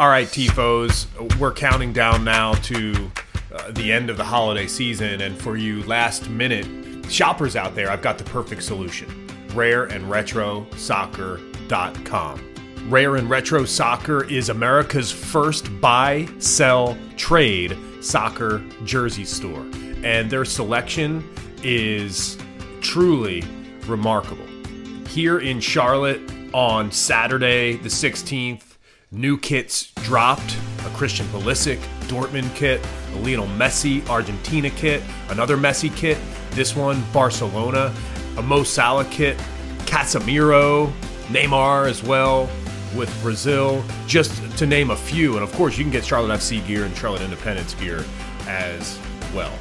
All right, Tifos, we're counting down now to uh, the end of the holiday season. And for you last minute shoppers out there, I've got the perfect solution rare and retro soccer.com. Rare and Retro Soccer is America's first buy, sell, trade soccer jersey store. And their selection is truly remarkable. Here in Charlotte on Saturday, the 16th, New kits dropped. A Christian Pulisic Dortmund kit, a Lionel Messi Argentina kit, another Messi kit, this one Barcelona, a Mo Salah kit, Casemiro, Neymar as well with Brazil, just to name a few. And of course, you can get Charlotte FC gear and Charlotte Independence gear as well.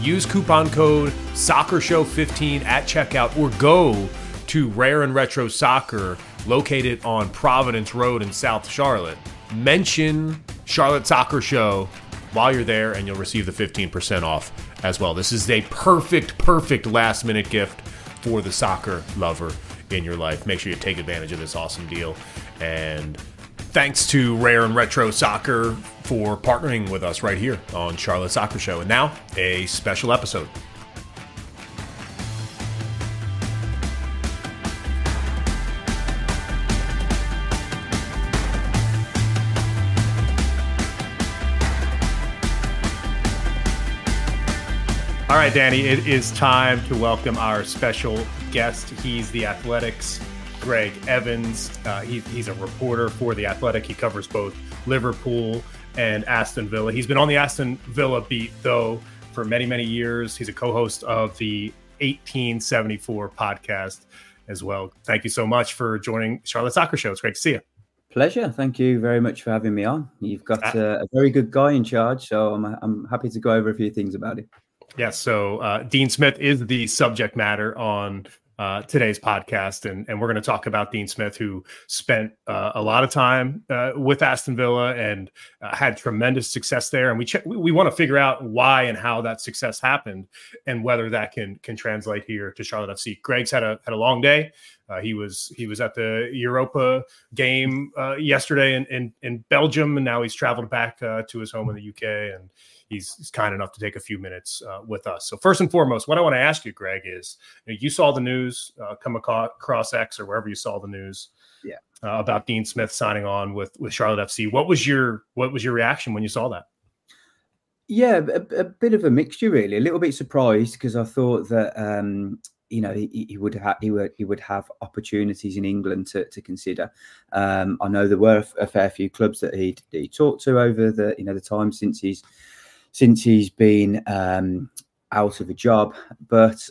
Use coupon code Soccer Show 15 at checkout or go to Rare and Retro Soccer located on Providence Road in South Charlotte. Mention Charlotte Soccer Show while you're there, and you'll receive the 15% off as well. This is a perfect, perfect last minute gift for the soccer lover in your life. Make sure you take advantage of this awesome deal. And thanks to Rare and Retro Soccer for partnering with us right here on Charlotte Soccer Show. And now, a special episode. Right, Danny, it is time to welcome our special guest. He's the Athletics, Gregg Evans. Uh, he, he's a reporter for the Athletic. He covers both Liverpool and Aston Villa. He's been on the Aston Villa beat, though, for many, many years. He's a co host of the 1874 podcast as well. Thank you so much for joining Charlotte Soccer Show. It's great to see you. Pleasure. Thank you very much for having me on. You've got a, a very good guy in charge, so I'm, I'm happy to go over a few things about it. Yes. So uh, Dean Smith is the subject matter on uh, today's podcast, and, and we're going to talk about Dean Smith, who spent uh, a lot of time uh, with Aston Villa and uh, had tremendous success there. And we ch- we, we want to figure out why and how that success happened, and whether that can can translate here to Charlotte FC. Gregg's had a had a long day. Uh, he was he was at the Europa game yesterday in, in, in Belgium, and now he's traveled back to his home in the UK and he's, he's kind enough to take a few minutes uh, with us. So first and foremost, what I want to ask you, Gregg, is you, know, you saw the news uh, come across X or wherever you saw the news, yeah, uh, about Dean Smith signing on with with Charlotte FC. What was your what was your reaction when you saw that? Yeah, a, a bit of a mixture, really. A little bit surprised because I thought that um, you know he, he would have he would he would have opportunities in England to, to consider. Um, I know there were a fair few clubs that he he talked to over the you know the time since he's since he's been um, out of a job. But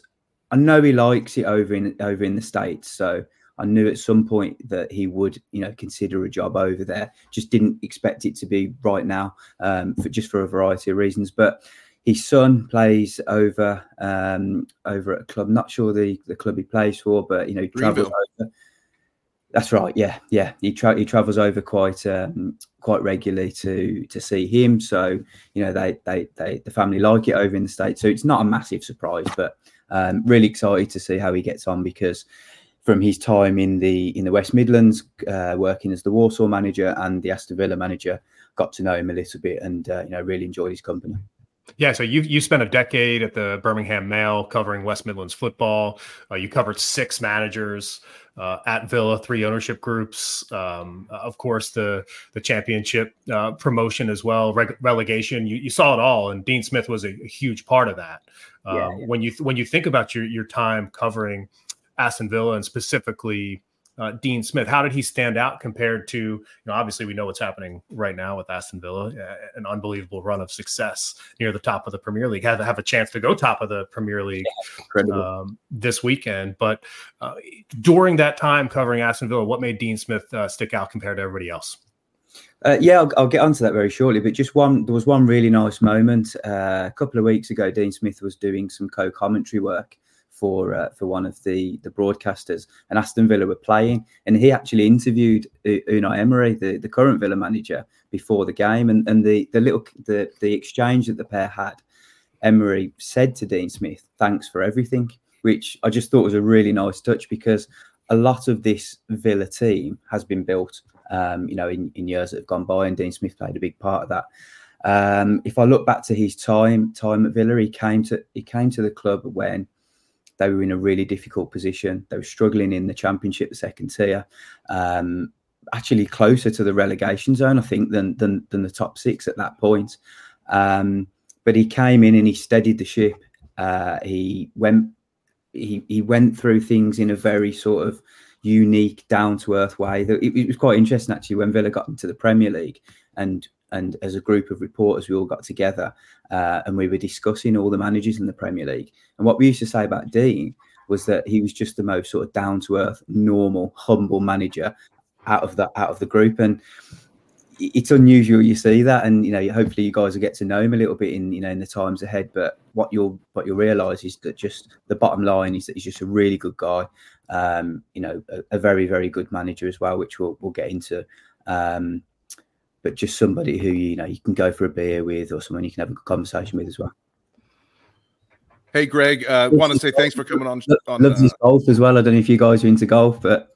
I know he likes it over in over in the states, so I knew at some point that he would, you know, consider a job over there. Just didn't expect it to be right now, um, for just for a variety of reasons. But his son plays over um, over at a club. Not sure the the club he plays for, but you know, he travels over. That's right. Yeah, yeah. He tra- he travels over quite um, quite regularly to to see him. So you know they they they the family like it over in the states. So it's not a massive surprise, but um, really excited to see how he gets on because from his time in the in the West Midlands, uh, working as the Walsall manager and the Aston Villa manager, got to know him a little bit and uh, you know really enjoyed his company. Yeah, so you you spent a decade at the Birmingham Mail covering West Midlands football. Uh, you covered six managers uh, at Villa, three ownership groups. Um, of course, the the championship uh, promotion as well, reg- relegation. You, you saw it all, and Dean Smith was a, a huge part of that. Yeah, yeah. Um, when you when you think about your your time covering Aston Villa and specifically uh, Dean Smith. How did he stand out compared to, you know, obviously we know what's happening right now with Aston Villa, uh, an unbelievable run of success near the top of the Premier League. Had to have a chance to go top of the Premier League yeah, um, this weekend. But uh, during that time covering Aston Villa, what made Dean Smith uh, stick out compared to everybody else? Uh, yeah, I'll, I'll, get onto that very shortly. But just one, there was one really nice moment uh, a couple of weeks ago. Dean Smith was doing some co-commentary work for uh, for one of the the broadcasters, and Aston Villa were playing, and he actually interviewed Unai Emery, the, the current Villa manager, before the game, and and the the little the the exchange that the pair had, Emery said to Dean Smith, "Thanks for everything," which I just thought was a really nice touch because a lot of this Villa team has been built, um, you know, in, in years that have gone by, and Dean Smith played a big part of that. Um, if I look back to his time time at Villa, he came to he came to the club when they were in a really difficult position. They were struggling in the Championship, the second tier, um, actually closer to the relegation zone, I think, than than, than the top six at that point. Um, but he came in and he steadied the ship. Uh, he went he he went through things in a very sort of unique, down to earth way. It, it was quite interesting actually when Villa got into the Premier League and and as a group of reporters, we all got together uh, and we were discussing all the managers in the Premier League. And what we used to say about Dean was that he was just the most sort of down to earth, normal, humble manager out of the out of the group. And it's unusual you see that, and you know, hopefully you guys will get to know him a little bit in you know in the times ahead. But what you'll what you'll realise is that just the bottom line is that he's just a really good guy. Um, you know, a, a, very very good manager as well, which we'll we'll get into. Um, but just somebody who you know you can go for a beer with or someone you can have a conversation with as well. Hey, Gregg, uh, want to say thanks for coming on. on Loves uh, golf as well. I don't know if you guys are into golf, but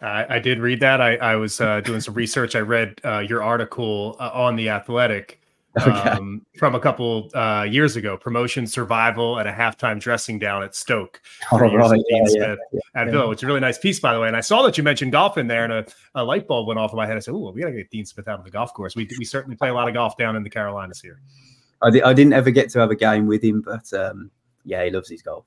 I, I did read that. I, I was uh, doing some research. I read uh, your article uh, on the Athletic okay. um, from a couple uh, years ago. Promotion, survival, and a halftime dressing down at Stoke. Oh, right. yeah, yeah, yeah, at Villa, which is a really nice piece, by the way. And I saw that you mentioned golf in there, and a, a light bulb went off in my head. I said, "Oh, we got to get Dean Smith out of the golf course." We we certainly play a lot of golf down in the Carolinas here. I, di- I didn't ever get to have a game with him, but um, yeah, he loves his golf.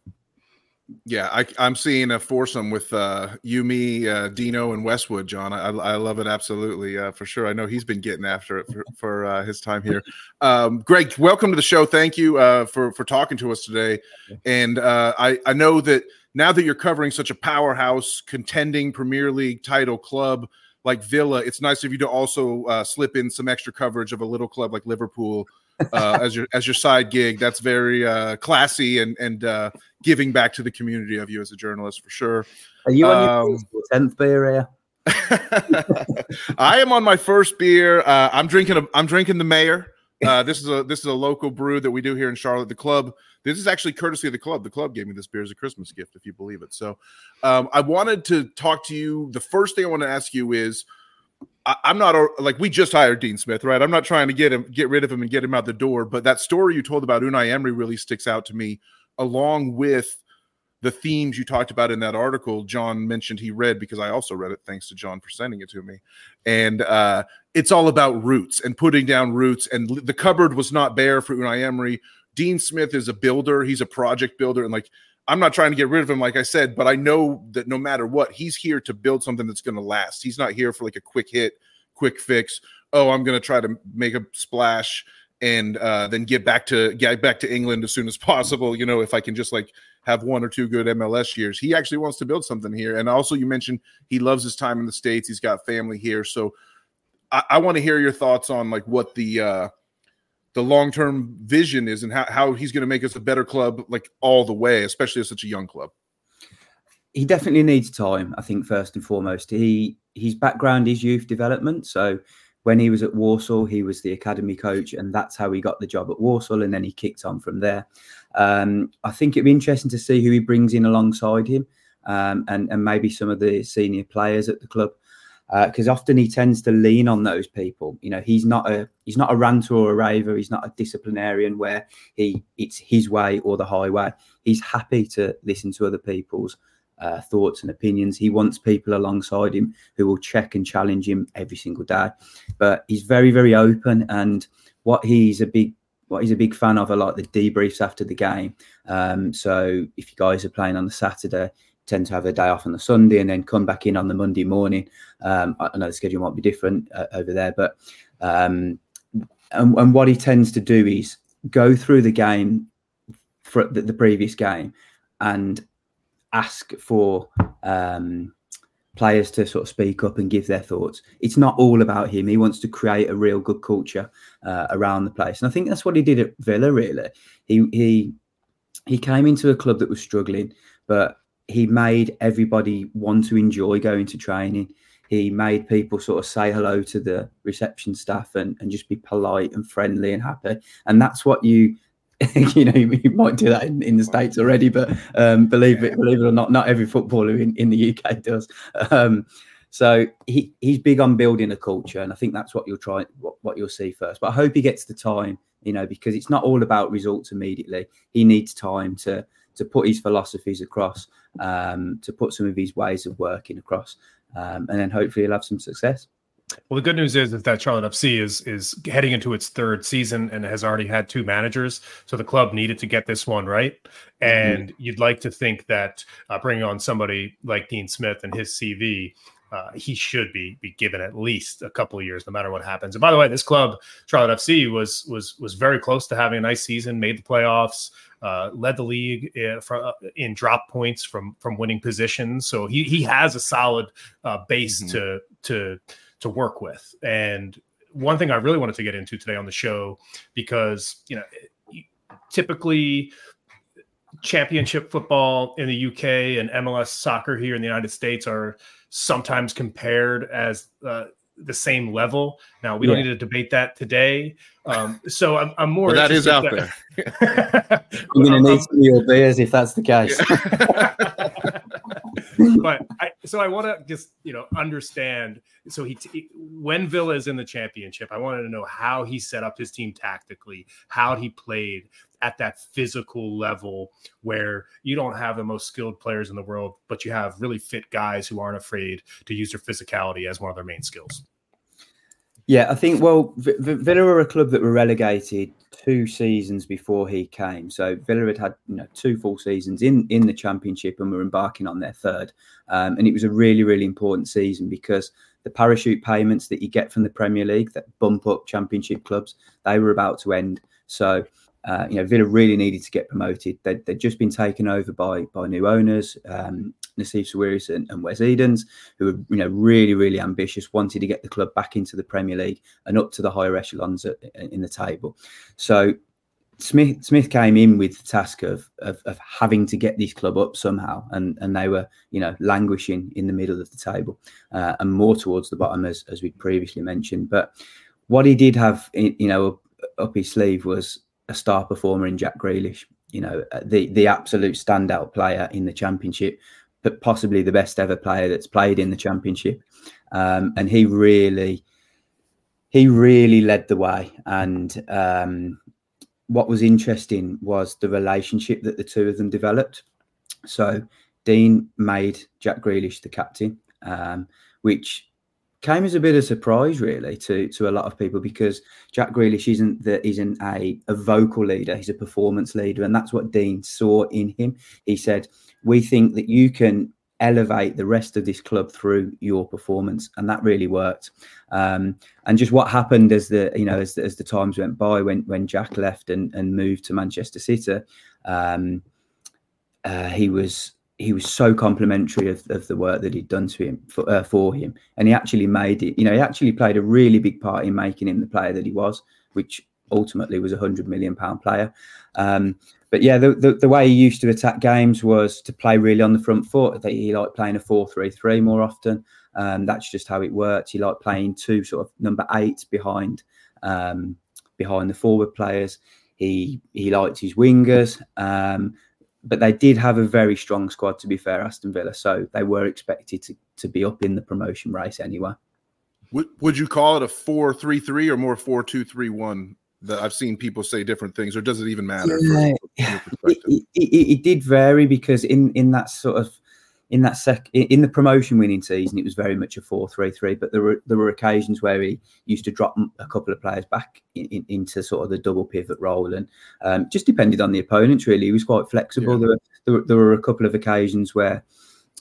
Yeah, I, am seeing a foursome with uh, you, me, uh, Dino, and Westwood. John, I, I love it absolutely uh, for sure. I know he's been getting after it for, for uh, his time here. Um, Gregg, welcome to the show. Thank you uh, for for talking to us today. And uh, I I know that now that you're covering such a powerhouse, contending Premier League title club like Villa, it's nice of you to also slip in some extra coverage of a little club like Liverpool uh, as your as your side gig. That's very uh, classy and and uh, giving back to the community of you as a journalist for sure. Are you on um, your tenth beer here? I am on my first beer. Uh, I'm drinking. A, I'm drinking the Mayor. Uh, this is a this is a local brew that we do here in Charlotte. The club. This is actually courtesy of the club. The club gave me this beer as a Christmas gift, if you believe it. So, um, I wanted to talk to you. The first thing I want to ask you is I, am not a, like we just hired Dean Smith, right? I'm not trying to get him, get rid of him, and get him out the door. But that story you told about Unai Emery really sticks out to me, along with the themes you talked about in that article. John mentioned he read because I also read it. Thanks to John for sending it to me. And uh, it's all about roots and putting down roots. And the cupboard was not bare for Unai Emery. Dean Smith is a builder. He's a project builder, and like I'm not trying to get rid of him, like I said, but I know that no matter what, he's here to build something that's going to last. He's not here for like a quick hit, quick fix. Oh, I'm going to try to make a splash and uh, then get back to get back to England as soon as possible. You know, if I can just like have one or two good MLS years, he actually wants to build something here. And also, you mentioned he loves his time in the states. He's got family here, so I, I want to hear your thoughts on like what the uh, the long term vision is and how, how he's going to make us a better club like all the way, especially as such a young club. He definitely needs time, I think, first and foremost. He his background is youth development. So when he was at Walsall, he was the academy coach, and that's how he got the job at Walsall, and then he kicked on from there. Um, I think it'd be interesting to see who he brings in alongside him, um, and and maybe some of the senior players at the club because uh, often he tends to lean on those people. You know, he's not a he's not a ranter or a raver. He's not a disciplinarian where he it's his way or the highway. He's happy to listen to other people's uh, thoughts and opinions. He wants people alongside him who will check and challenge him every single day. But he's very very open, and what he's a big what he's a big fan of are like the debriefs after the game. Um, so if you guys are playing on the Saturday, tend to have a day off on the Sunday and then come back in on the Monday morning. Um, I know the schedule might be different uh, over there, but um, and, and, what he tends to do is go through the game for the, the previous game and ask for um, players to sort of speak up and give their thoughts. It's not all about him. He wants to create a real good culture uh, around the place, and I think that's what he did at Villa. Really, he he he came into a club that was struggling, but he made everybody want to enjoy going to training. He made people sort of say hello to the reception staff and, and just be polite and friendly and happy. And that's what you you know, you might do that in, in the states already, but um, believe it, believe it or not, not every footballer in, in the UK does. Um, so he, he's big on building a culture, and I think that's what you'll try, what, what you'll see first. But I hope he gets the time, you know, because it's not all about results immediately. He needs time to to put his philosophies across, um, to put some of his ways of working across, um, and then hopefully he'll have some success. Well, the good news is, is that Charlotte FC is is heading into its third season and has already had two managers. So the club needed to get this one right. Mm-hmm. And mm-hmm. you'd like to think that uh, bringing on somebody like Dean Smith and his CV, uh, he should be be given at least a couple of years, no matter what happens. And by the way, this club, Charlotte FC, was was was very close to having a nice season, made the playoffs. Uh, led the league in, uh, in, drop points from from winning positions, so he he has a solid uh, base mm-hmm. to to to work with. And one thing I really wanted to get into today on the show, because you know, typically championship football in the UK and MLS soccer here in the United States are sometimes compared as uh, the same level. Now we yeah. don't need to debate that today. Um, so I'm, I'm more. Well, that is out that, there. I'm going to need some of your beers if that's the case. but I, so I want to just you know understand. So he, he, when Villa is in the championship, I wanted to know how he set up his team tactically, how he played at that physical level where you don't have the most skilled players in the world, but you have really fit guys who aren't afraid to use their physicality as one of their main skills. Yeah, I think well, v- Villa are a club that were relegated two seasons before he came. So Villa had had you know two full seasons in in the Championship and were embarking on their third. Um, and it was a really really important season because the parachute payments that you get from the Premier League that bump up Championship clubs they were about to end. So uh, you know, Villa really needed to get promoted. They'd, they'd just been taken over by by new owners, um, Nassef Sawiris and, and, Wes Edens, who were you know really really ambitious, wanted to get the club back into the Premier League and up to the higher echelons at, in the table. So Smith Smith came in with the task of, of, of having to get this club up somehow, and and they were you know languishing in the middle of the table uh, and more towards the bottom as as we previously mentioned. But what he did have you know up, up his sleeve was a star performer in Jack Grealish. You know, uh, the the absolute standout player in the championship, but possibly the best ever player that's played in the championship. Um, and he really, he really led the way. And um, what was interesting was the relationship that the two of them developed. So Dean made Jack Grealish the captain, um, which came as a bit of a surprise, really, to to a lot of people because Jack Grealish isn't isn't a, a vocal leader; he's a performance leader, and that's what Dean saw in him. He said, "We think that you can." elevate the rest of this club through your performance and that really worked um, and just what happened as the you know as, as the times went by when when jack left and, and moved to manchester city um, uh, he was he was so complimentary of, of the work that he'd done to him for, uh, for him, and he actually made it. You know, he actually played a really big part in making him the player that he was, which ultimately was a hundred million pound player. Um, but yeah, the, the, the way he used to attack games was to play really on the front foot. That He liked playing a four-three-three more often. Um, that's just how it worked. He liked playing two sort of number eight behind um, behind the forward players. He he liked his wingers. Um, but they did have a very strong squad. To be fair, Aston Villa, so they were expected to to be up in the promotion race anyway. Would Would you call it a four three three or more four two three one? That I've seen people say different things, or does it even matter? Yeah, it, it, it, it, did vary because in in that sort of in that sec in the promotion winning season, it was very much a four-three-three. But there were there were occasions where he used to drop a couple of players back in, in, into sort of the double pivot role, and um, just depended on the opponents. Really, he was quite flexible. Yeah. There, were, there, were, there were a couple of occasions where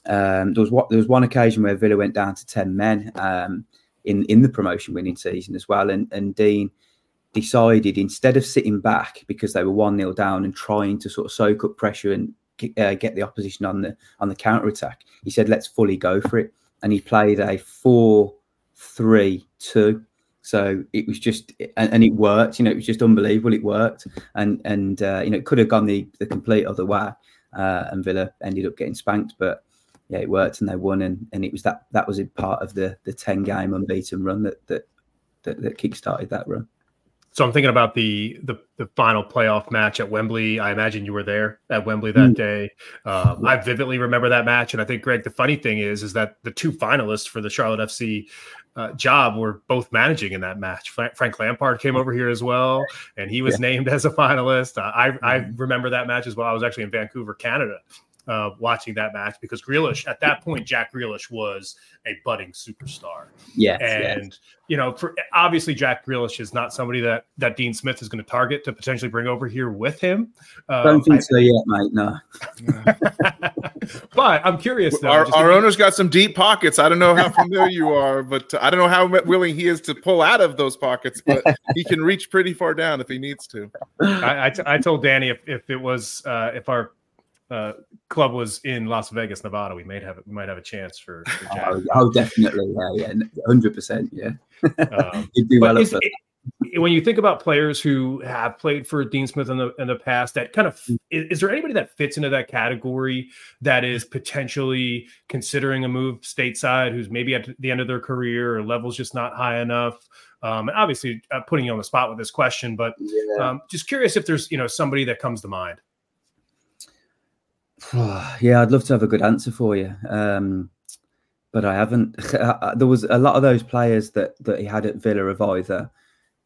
um, there was what there was one occasion where Villa went down to ten men um, in in the promotion winning season as well, and and Dean decided instead of sitting back because they were one 0 down and trying to sort of soak up pressure and uh, get the opposition on the on the counter attack. He said, "Let's fully go for it," and he played a four-three-two. So it was just, and, and, it worked. You know, it was just unbelievable. It worked, and and uh, you know, it could have gone the the complete other way, uh, and Villa ended up getting spanked. But yeah, it worked, and they won, and, and it was that that was a part of the the ten game unbeaten run that that that, that kick started that run. So I'm thinking about the, the the final playoff match at Wembley. I imagine you were there at Wembley that mm. day. Um, I vividly remember that match, and I think Gregg. The funny thing is, is that the two finalists for the Charlotte FC uh, job were both managing in that match. Frank Lampard came over here as well, and he was yeah. named as a finalist. Uh, I I mm. remember that match as well. I was actually in Vancouver, Canada, uh, watching that match because Grealish at that point, Jack Grealish was a budding superstar. Yeah, and yes. you know, for obviously Jack Grealish is not somebody that that Dean Smith is going to target to potentially bring over here with him. Um, Don't think I, so yet, mate. No. but I'm curious. Though, our, our owner's got some deep pockets. I don't know how familiar you are, but I don't know how willing he is to pull out of those pockets. But he can reach pretty far down if he needs to. I, I, t- I told Danny if, if it was uh, if our uh, club was in Las Vegas, Nevada, we might have we might have a chance for. for oh, oh, definitely, yeah, yeah, hundred percent, yeah. Um, well is, it, when you think about players who have played for Dean Smith in the in the past, that kind of mm. is, is, there anybody that fits into that category that is potentially considering a move stateside, who's maybe at the end of their career or levels just not high enough? Um, and obviously, uh, putting you on the spot with this question, but yeah. um, just curious if there's you know somebody that comes to mind. yeah, I'd love to have a good answer for you, um, but I haven't. there was a lot of those players that that he had at Villa have either,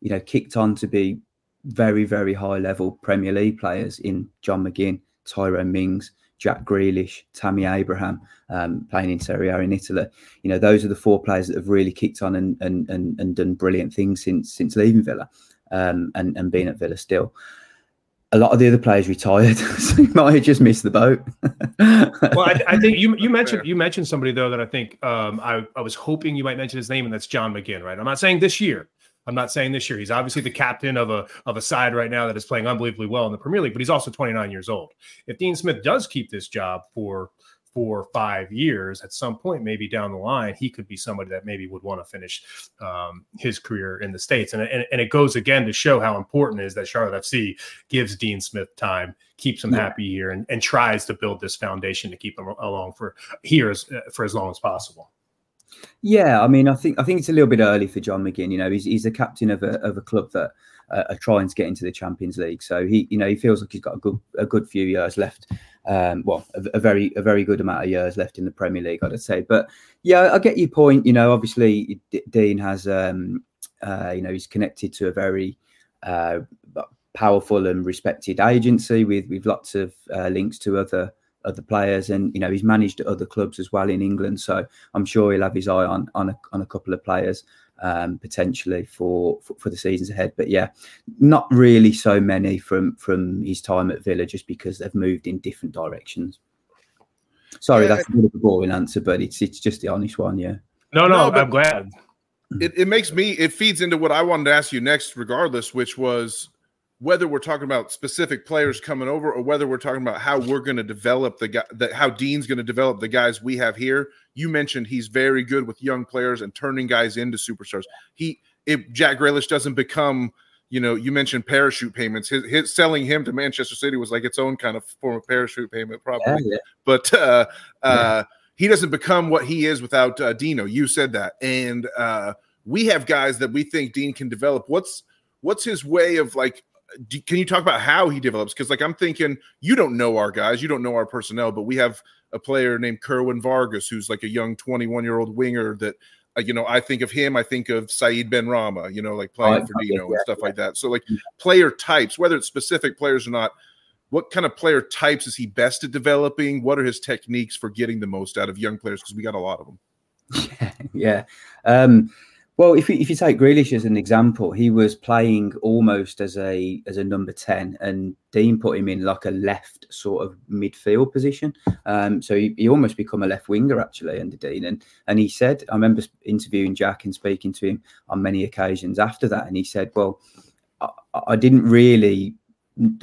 you know, kicked on to be very very high level Premier League players in John McGinn, Tyrone Mings, Jack Grealish, Tammy Abraham, um, playing in Serie A in Italy. You know, those are the four players that have really kicked on and and and, and done brilliant things since since leaving Villa, um, and and being at Villa still a lot of the other players retired, so you might have just missed the boat. well, I, I, think you you mentioned you mentioned somebody though that I think um, I I was hoping you might mention his name, and that's John McGinn, right? I'm not saying this year. I'm not saying this year. He's obviously the captain of a of a side right now that is playing unbelievably well in the Premier League, but he's also 29 years old. If Dean Smith does keep this job for four or five years, at some point, maybe down the line, he could be somebody that maybe would want to finish um, his career in the States. And, and, and, it goes again to show how important it is that Charlotte FC gives Dean Smith time, keeps him yeah. happy here, and, and tries to build this foundation to keep him along for here as, for as long as possible. Yeah, I mean, I think I think it's a little bit early for John McGinn. You know, he's he's a captain of a of a club that uh, are trying to get into the Champions League. So he, you know, he feels like he's got a good a good few years left. Um, well, a, a, very a very good amount of years left in the Premier League, I'd say. But yeah, I get your point. You know, obviously D- Dean has, um, uh, you know, he's connected to a very uh, powerful and respected agency with with lots of uh, links to other other players, and you know he's managed other clubs as well in England. So I'm sure he'll have his eye on on a, on a couple of players um, potentially for, for, for the seasons ahead. But yeah, not really so many from from his time at Villa, just because they've moved in different directions. Sorry, yeah. that's a bit of a boring answer, but it's it's just the honest one. Yeah. No, no, no I'm glad. It, it makes me it feeds into what I wanted to ask you next, regardless, which was whether we're talking about specific players coming over or whether we're talking about how we're going to develop the guy that how Dean's going to develop the guys we have here. You mentioned he's very good with young players and turning guys into superstars. He if Jack Grealish doesn't become, you know, you mentioned parachute payments. His, his selling him to Manchester City was like its own kind of form of parachute payment, probably. Yeah, yeah. But uh, uh, he doesn't become what he is without uh, Dino. You said that, and uh, we have guys that we think Dean can develop. What's what's his way of like do, can you talk about how he develops? Because like I'm thinking, you don't know our guys, you don't know our personnel, but we have a player named Kerwin Vargas, who's like a young 21 year old winger that. Uh, you know, I think of him. I think of Said Benrahma. You know, like playing oh, for Dino and stuff like that. So, like player types, whether it's specific players or not, what kind of player types is he best at developing? What are his techniques for getting the most out of young players? Because we got a lot of them. yeah. Um, well, if you, if you take Grealish as an example, he was playing almost as a as a number ten, and Dean put him in like a left sort of midfield position. Um, so he, he almost become a left winger actually under Dean. And and he said, I remember interviewing Jack and speaking to him on many occasions after that, and he said, well, I, I didn't really,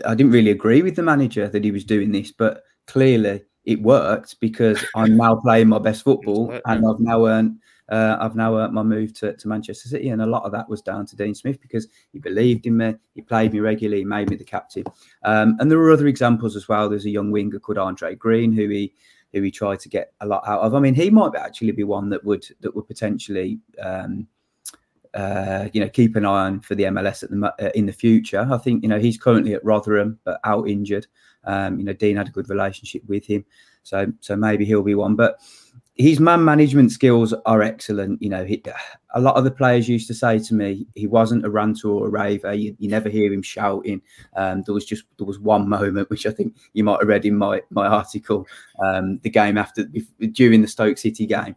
I didn't really agree with the manager that he was doing this, but clearly it worked because I'm now playing my best football and I've now earned uh, I've now earned my move to, to Manchester City, and a lot of that was down to Dean Smith because he believed in me, he played me regularly, he made me the captain. Um, and there were other examples as well. There's a young winger called Andre Green who he who he tried to get a lot out of. I mean, he might actually be one that would that would potentially um, uh, you know, keep an eye on for the MLS the uh, in the future. I think you know he's currently at Rotherham, but out injured. Um, you know, Dean had a good relationship with him, so so maybe he'll be one. But his man management skills are excellent. You know, he, a lot of the players used to say to me he wasn't a ranter or a raver. You, you never hear him shouting. Um, there was just there was one moment which I think you might have read in my my article. Um, the game after during the Stoke City game,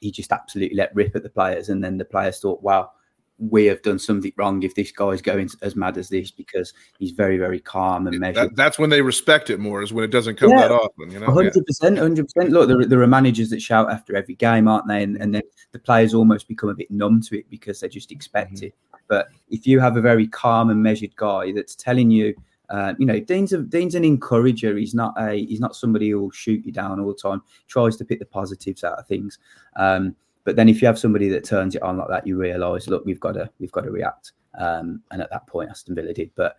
he just absolutely let rip at the players, and then the players thought, "Wow." We have done something wrong if this guy's going as mad as this because he's very very calm and measured. That, that's when they respect it more is when it doesn't come yeah, that often. You know, hundred percent, hundred percent. Look, there, there, are managers that shout after every game, aren't they? And, and then the players almost become a bit numb to it because they just expect mm-hmm. it. But if you have a very calm and measured guy that's telling you. Uh, you know, Dean's a, Dean's an encourager. He's not a he's not somebody who will shoot you down all the time. Tries to pick the positives out of things. Um, but then if you have somebody that turns it on like that, you realise, look, we've got to we've got to react. Um, and at that point, Aston Villa did. But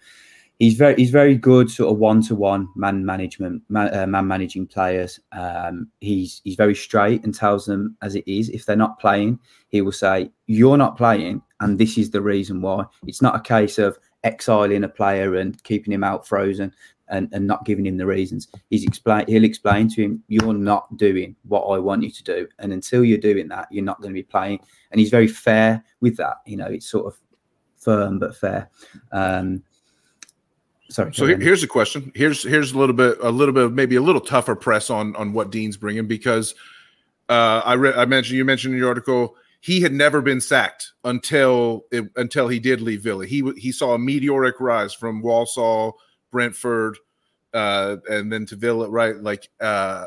he's very he's very good, sort of one to one man management, man, uh, man managing players. Um, he's he's very straight and tells them as it is. If they're not playing, he will say, "You're not playing, and this is the reason why." It's not a case of exiling a player and keeping him out frozen and, and not giving him the reasons. He's explain he'll explain to him, You're not doing what I want you to do. And until you're doing that, you're not going to be playing. And he's very fair with that. You know, it's sort of firm but fair. Um sorry. So here, here's a question. Here's here's a little bit a little bit maybe a little tougher press on on what Dean's bringing because uh, I read I mentioned you mentioned in your article he had never been sacked until it, until he did leave Villa. He he saw a meteoric rise from Walsall Brentford, uh, and then to Villa, right? Like uh,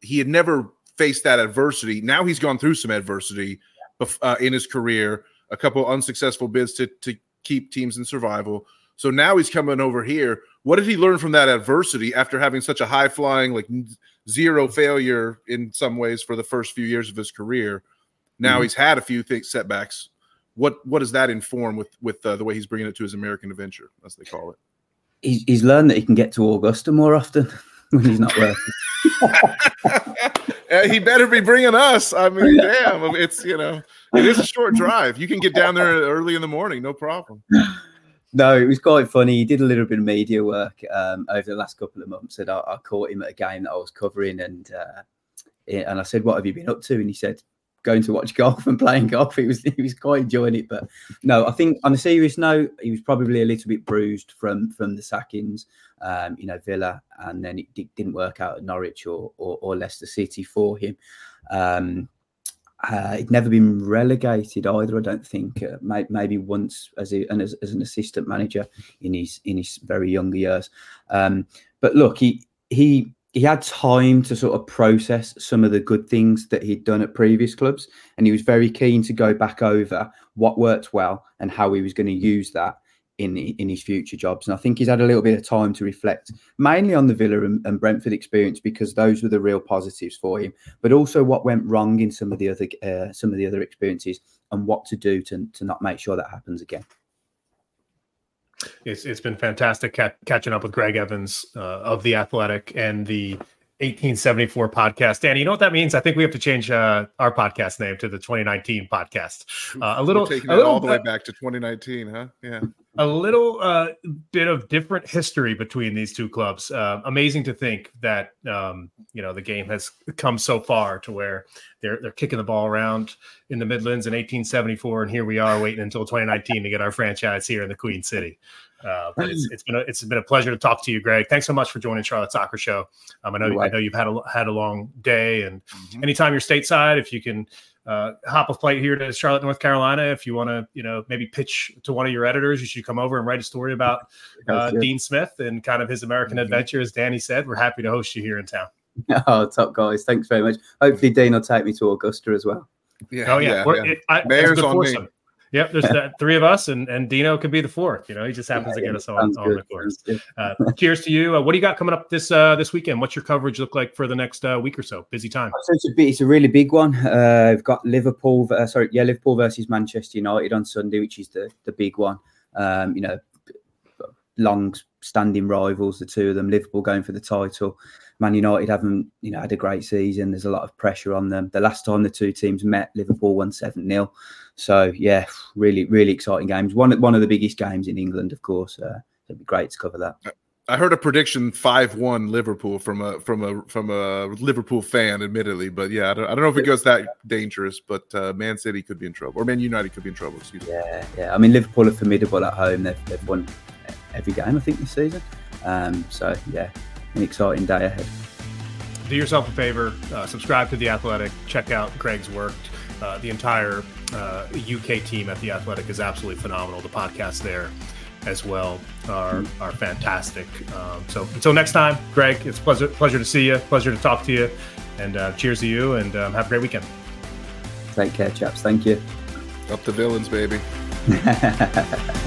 he had never faced that adversity. Now he's gone through some adversity uh, in his career, a couple unsuccessful bids to to keep teams in survival. So now he's coming over here. What did he learn from that adversity after having such a high flying, like zero failure in some ways for the first few years of his career? Now mm-hmm. he's had a few things, setbacks. What what does that inform with with uh, the way he's bringing it to his American adventure, as they call it? He's, he's learned that he can get to Augusta more often when he's not working. he better be bringing us. I mean, damn, it's you know, it is a short drive. You can get down there early in the morning, no problem. No, it was quite funny. He did a little bit of media work um, over the last couple of months, and I, I, caught him at a game that I was covering, and uh, and I said, "What have you been up to?" And he said, going to watch golf and playing golf. He was he was quite enjoying it. But no, I think on a serious note, he was probably a little bit bruised from from the sackings. Um, you know, Villa, and then it didn't work out at Norwich or or, or Leicester City for him. Um, uh, he'd never been relegated either. I don't think. Uh, may, maybe once as, a, as, as an assistant manager in his in his very younger years. Um, but look, he he he had time to sort of process some of the good things that he'd done at previous clubs and he was very keen to go back over what worked well and how he was going to use that in in his future jobs. And I think he's had a little bit of time to reflect mainly on the Villa and, and Brentford experience because those were the real positives for him but also what went wrong in some of the other uh, some of the other experiences and what to do to, to not make sure that happens again it's it's been fantastic ca- catching up with Gregg Evans uh, of the Athletic and the 1874 podcast. Danny, you know what that means? I think we have to change uh, our podcast name to the 2019 podcast. Uh, a little, We're taking a little, all the way back to 2019, huh? Yeah a little uh, bit of different history between these two clubs. Uh, amazing to think that um, you know the game has come so far to where they're they're kicking the ball around in the Midlands in 1874, and here we are waiting until 2019 to get our franchise here in the Queen City. Uh, but it's, it's been a, it's been a pleasure to talk to you, Gregg. Thanks so much for joining Charlotte Soccer Show. Um, I know I know you've had a had a long day, and mm-hmm. anytime you're stateside, if you can uh, hop a flight here to Charlotte, North Carolina. If you want to, you know, maybe pitch to one of your editors, you should come over and write a story about uh, Dean Smith and kind of his American mm-hmm. adventure. As Danny said, we're happy to host you here in town. Oh, top guys! Thanks very much. Hopefully, Dean will take me to Augusta as well. Yeah, oh yeah, yeah, yeah. It, I, Mayor's on me. Yep, there's the three of us, and, and Dino could be the fourth. You know, he just happens yeah, to get us on, on the course. Uh, cheers to you. Uh, what do you got coming up this uh, this weekend? What's your coverage look like for the next uh, week or so? Busy time. So it's a bit, it's a really big one. Uh, I've got Liverpool. Uh, sorry, yeah, Liverpool versus Manchester United on Sunday, which is the the big one. Um, you know, long standing rivals, the two of them. Liverpool going for the title. Man United haven't, you know, had a great season. There's a lot of pressure on them. The last time the two teams met, Liverpool won seven 0 so yeah, really, really exciting games. One one of the biggest games in England, of course. Uh, it'd be great to cover that. I heard a prediction five one Liverpool from a from a from a Liverpool fan, admittedly, but yeah, I don't, I don't know if it goes that dangerous, but uh, Man City could be in trouble, or Man United could be in trouble. Excuse me. Yeah, yeah. I mean, Liverpool are formidable at home. They've, they've won every game, I think, this season. Um, so yeah, an exciting day ahead. Do yourself a favor, uh, subscribe to the Athletic, check out Gregg's work. Uh, the entire uh, UK team at the Athletic is absolutely phenomenal. The podcast there as well are are fantastic. Um, so until next time, Gregg, it's pleasure pleasure to see you, pleasure to talk to you, and uh, cheers to you, and um, have a great weekend. Take care, chaps. Thank you. Up the villains, baby.